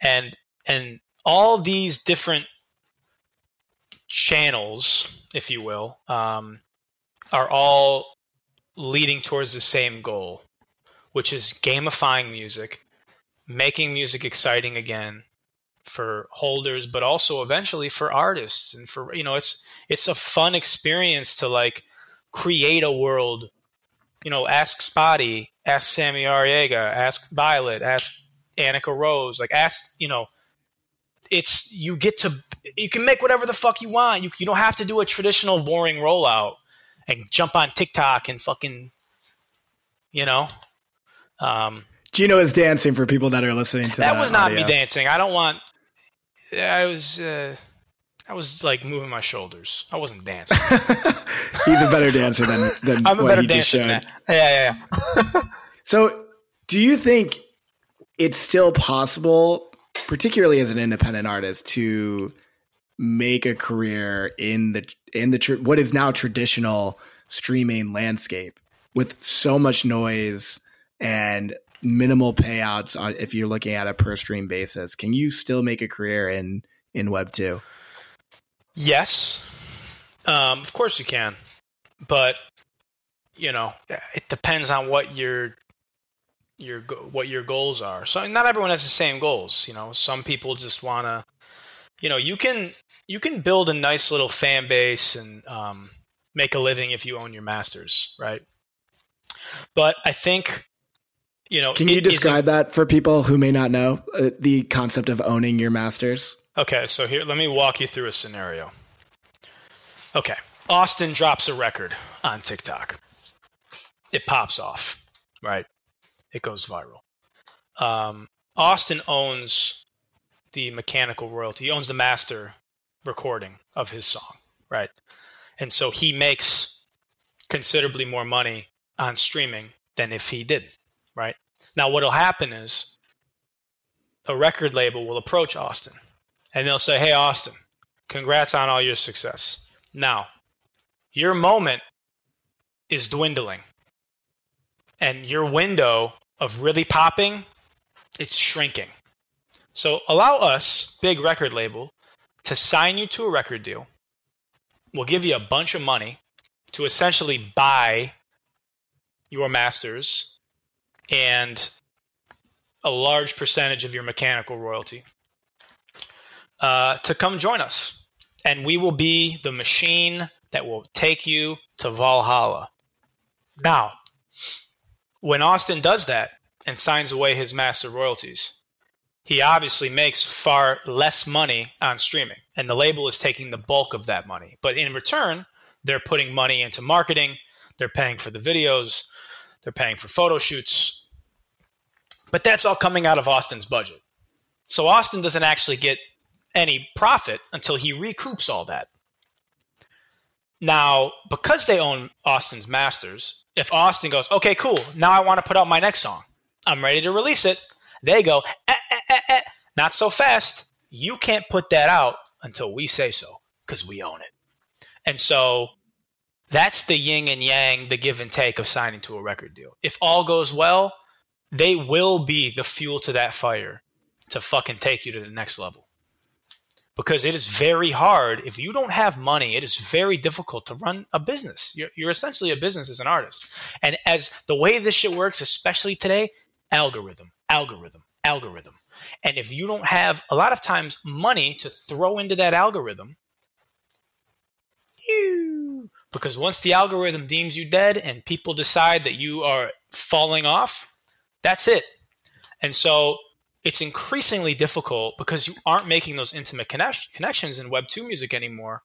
and and all these different channels, if you will, um, are all leading towards the same goal, which is gamifying music, making music exciting again for holders, but also eventually for artists and for you know it's it's a fun experience to like create a world. You know, ask Spottie, ask Sammy Arriaga, ask Violet, ask Annika Rose, like ask you know it's you get to you can make whatever the fuck you want. You you don't have to do a traditional boring rollout and jump on TikTok and fucking you know. Um, Gino is dancing for people that are listening to that. That was not audio. me dancing. I don't want. I was. Uh, I was like moving my shoulders. I wasn't dancing. He's a better dancer than than I'm what he just showed. Yeah, yeah, yeah. so, do you think it's still possible particularly as an independent artist, to make a career in the in the tr- what is now traditional streaming landscape with so much noise and minimal payouts on if you're looking at a per stream basis. Can you still make a career in in web 2 yes. Um, of course you can. But you know it depends on what you're your what your goals are. So not everyone has the same goals. You know, some people just want to, you know, you can you can build a nice little fan base and um, make a living if you own your masters, right? But I think, you know, can you describe that for people who may not know uh, the concept of owning your masters? Okay, so here, let me walk you through a scenario. Okay, Austin drops a record on TikTok. It pops off, right? It goes viral. Um, Austin owns the mechanical royalty. He owns the master recording of his song, right? And so he makes considerably more money on streaming than if he didn't, right? Now, what'll happen is a record label will approach Austin and they'll say, Hey, Austin, congrats on all your success. Now, your moment is dwindling and your window of really popping, it's shrinking. So allow us, big record label, to sign you to a record deal. We'll give you a bunch of money to essentially buy your masters and a large percentage of your mechanical royalty uh, to come join us. And we will be the machine that will take you to Valhalla. Now, when Austin does that and signs away his master royalties, he obviously makes far less money on streaming, and the label is taking the bulk of that money. But in return, they're putting money into marketing, they're paying for the videos, they're paying for photo shoots. But that's all coming out of Austin's budget. So Austin doesn't actually get any profit until he recoups all that. Now, because they own Austin's masters, if Austin goes, okay, cool, now I want to put out my next song, I'm ready to release it, they go, eh, eh, eh, eh, not so fast. You can't put that out until we say so because we own it. And so that's the yin and yang, the give and take of signing to a record deal. If all goes well, they will be the fuel to that fire to fucking take you to the next level. Because it is very hard. If you don't have money, it is very difficult to run a business. You're, you're essentially a business as an artist. And as the way this shit works, especially today, algorithm, algorithm, algorithm. And if you don't have a lot of times money to throw into that algorithm, you, because once the algorithm deems you dead and people decide that you are falling off, that's it. And so it's increasingly difficult because you aren't making those intimate connect- connections in Web 2 music anymore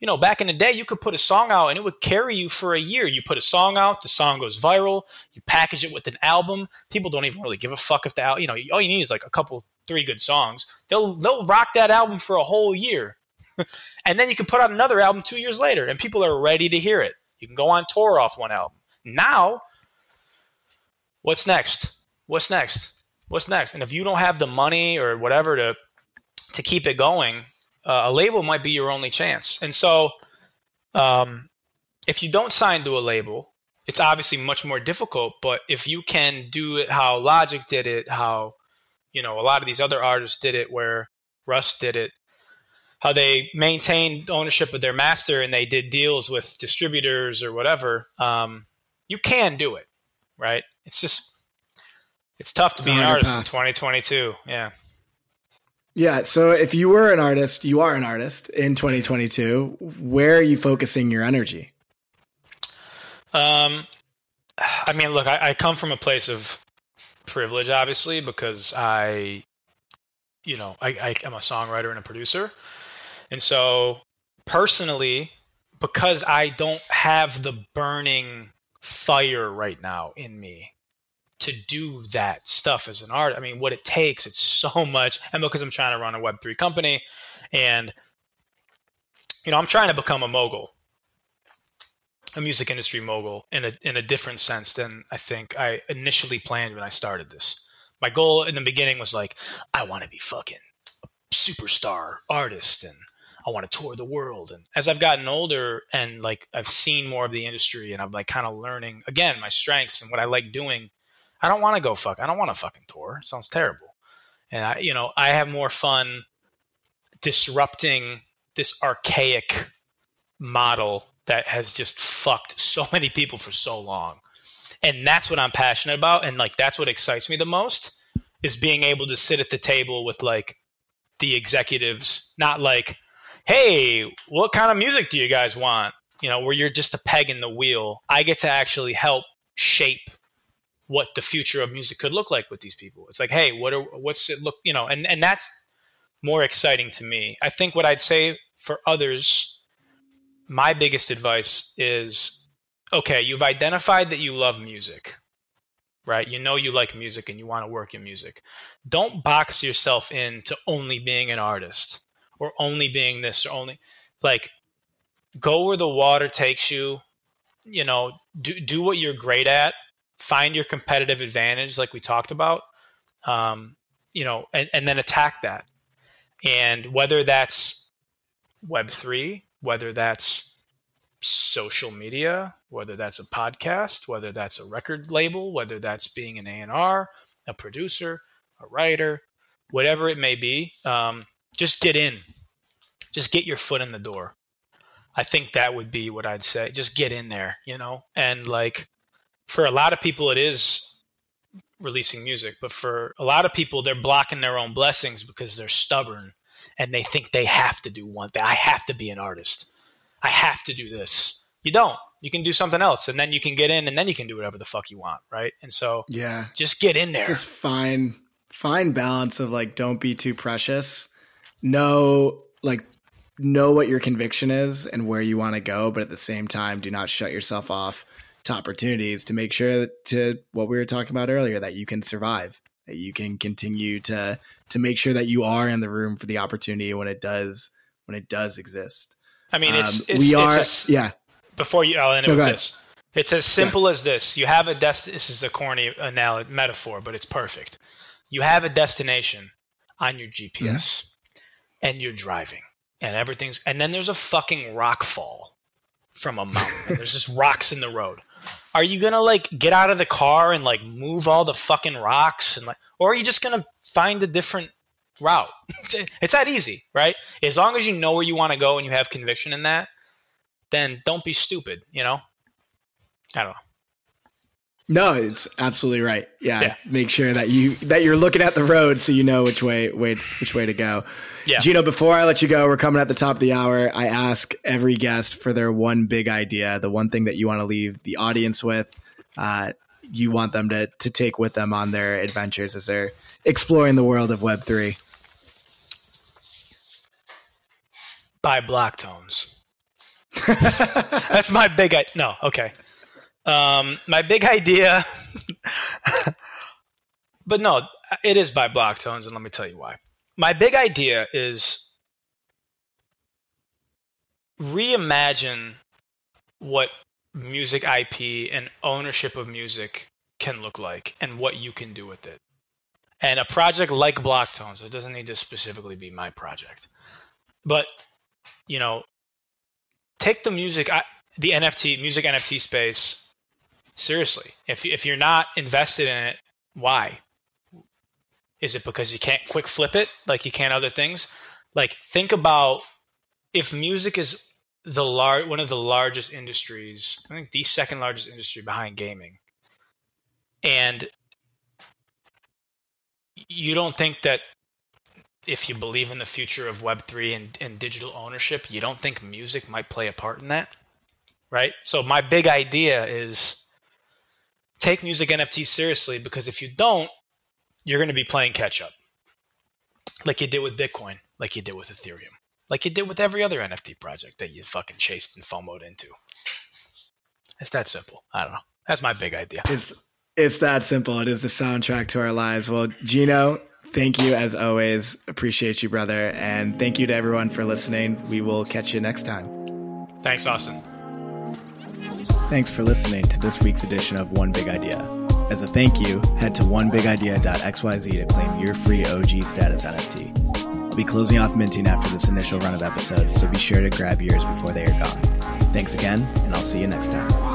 you know, back in the day, you could put a song out and it would carry you for a year. You put a song out, the song goes viral, you package it with an album. People don't even really give a fuck if the you know, all you need is like a couple, three good songs. They'll they'll rock that album for a whole year, and then you can put out another album two years later, and people are ready to hear it. You can go on tour off one album. Now, what's next? What's next? What's next? And if you don't have the money or whatever to to keep it going, uh, a label might be your only chance. And so, um, if you don't sign to a label, it's obviously much more difficult. But if you can do it how Logic did it, how you know a lot of these other artists did it, where Russ did it, how they maintained ownership of their master and they did deals with distributors or whatever, um, you can do it, right? It's just it's tough to it's be an artist path. in 2022. Yeah. Yeah. So if you were an artist, you are an artist in 2022. Where are you focusing your energy? Um, I mean, look, I, I come from a place of privilege, obviously, because I, you know, I, I am a songwriter and a producer, and so personally, because I don't have the burning fire right now in me to do that stuff as an art. I mean, what it takes, it's so much. And because I'm trying to run a Web3 company and, you know, I'm trying to become a mogul, a music industry mogul in a, in a different sense than I think I initially planned when I started this. My goal in the beginning was like, I want to be fucking a superstar artist and I want to tour the world. And as I've gotten older and like I've seen more of the industry and I'm like kind of learning again my strengths and what I like doing I don't want to go fuck. I don't want to fucking tour. It sounds terrible. And I, you know, I have more fun disrupting this archaic model that has just fucked so many people for so long. And that's what I'm passionate about. And like, that's what excites me the most is being able to sit at the table with like the executives, not like, hey, what kind of music do you guys want? You know, where you're just a peg in the wheel. I get to actually help shape what the future of music could look like with these people. It's like, hey, what are what's it look, you know, and and that's more exciting to me. I think what I'd say for others, my biggest advice is okay, you've identified that you love music. Right? You know you like music and you want to work in music. Don't box yourself into only being an artist or only being this or only like go where the water takes you. You know, do do what you're great at find your competitive advantage, like we talked about, um, you know, and, and then attack that. And whether that's Web3, whether that's social media, whether that's a podcast, whether that's a record label, whether that's being an A&R, a producer, a writer, whatever it may be, um, just get in. Just get your foot in the door. I think that would be what I'd say. Just get in there, you know? And like for a lot of people it is releasing music, but for a lot of people they're blocking their own blessings because they're stubborn and they think they have to do one thing. I have to be an artist. I have to do this. You don't. You can do something else and then you can get in and then you can do whatever the fuck you want, right? And so Yeah. just get in there. It's this fine fine balance of like don't be too precious. Know like know what your conviction is and where you want to go, but at the same time do not shut yourself off to opportunities to make sure that to what we were talking about earlier that you can survive, that you can continue to to make sure that you are in the room for the opportunity when it does when it does exist. I mean, it's, Um, it's we are it's a- yeah. before you, I'll end it No, with this. It's as simple as this. You have a dest. This is a corny analogy metaphor, but it's perfect. You have a destination on your GPS, and you're driving, and everything's, and then there's a fucking rock fall from a mountain. there's just rocks in the road. Are you gonna like get out of the car and like move all the fucking rocks and like, or are you just gonna find a different route? it's that easy, right? As long as you know where you want to go and you have conviction in that, then don't be stupid, you know? I don't know. No, it's absolutely right. Yeah, Yeah. make sure that you that you're looking at the road so you know which way way which way to go. Yeah. Gino, before I let you go, we're coming at the top of the hour. I ask every guest for their one big idea, the one thing that you want to leave the audience with. Uh, you want them to to take with them on their adventures as they're exploring the world of Web three. Buy block tones. That's my big I no, okay. Um my big idea But no, it is by block tones and let me tell you why. My big idea is reimagine what music IP and ownership of music can look like and what you can do with it. And a project like Blocktones, it doesn't need to specifically be my project. But, you know, take the music, the NFT, music NFT space seriously. If, if you're not invested in it, why? Is it because you can't quick flip it like you can other things? Like, think about if music is the lar- one of the largest industries, I think the second largest industry behind gaming, and you don't think that if you believe in the future of Web3 and, and digital ownership, you don't think music might play a part in that? Right? So, my big idea is take music NFT seriously because if you don't, you're going to be playing catch up. Like you did with Bitcoin, like you did with Ethereum, like you did with every other NFT project that you fucking chased and FOMOed into. It's that simple. I don't know. That's my big idea. It's it's that simple. It is the soundtrack to our lives. Well, Gino, thank you as always. Appreciate you, brother, and thank you to everyone for listening. We will catch you next time. Thanks, Austin. Thanks for listening to this week's edition of One Big Idea. As a thank you, head to onebigidea.xyz to claim your free OG status NFT. I'll be closing off minting after this initial run of episodes, so be sure to grab yours before they are gone. Thanks again, and I'll see you next time.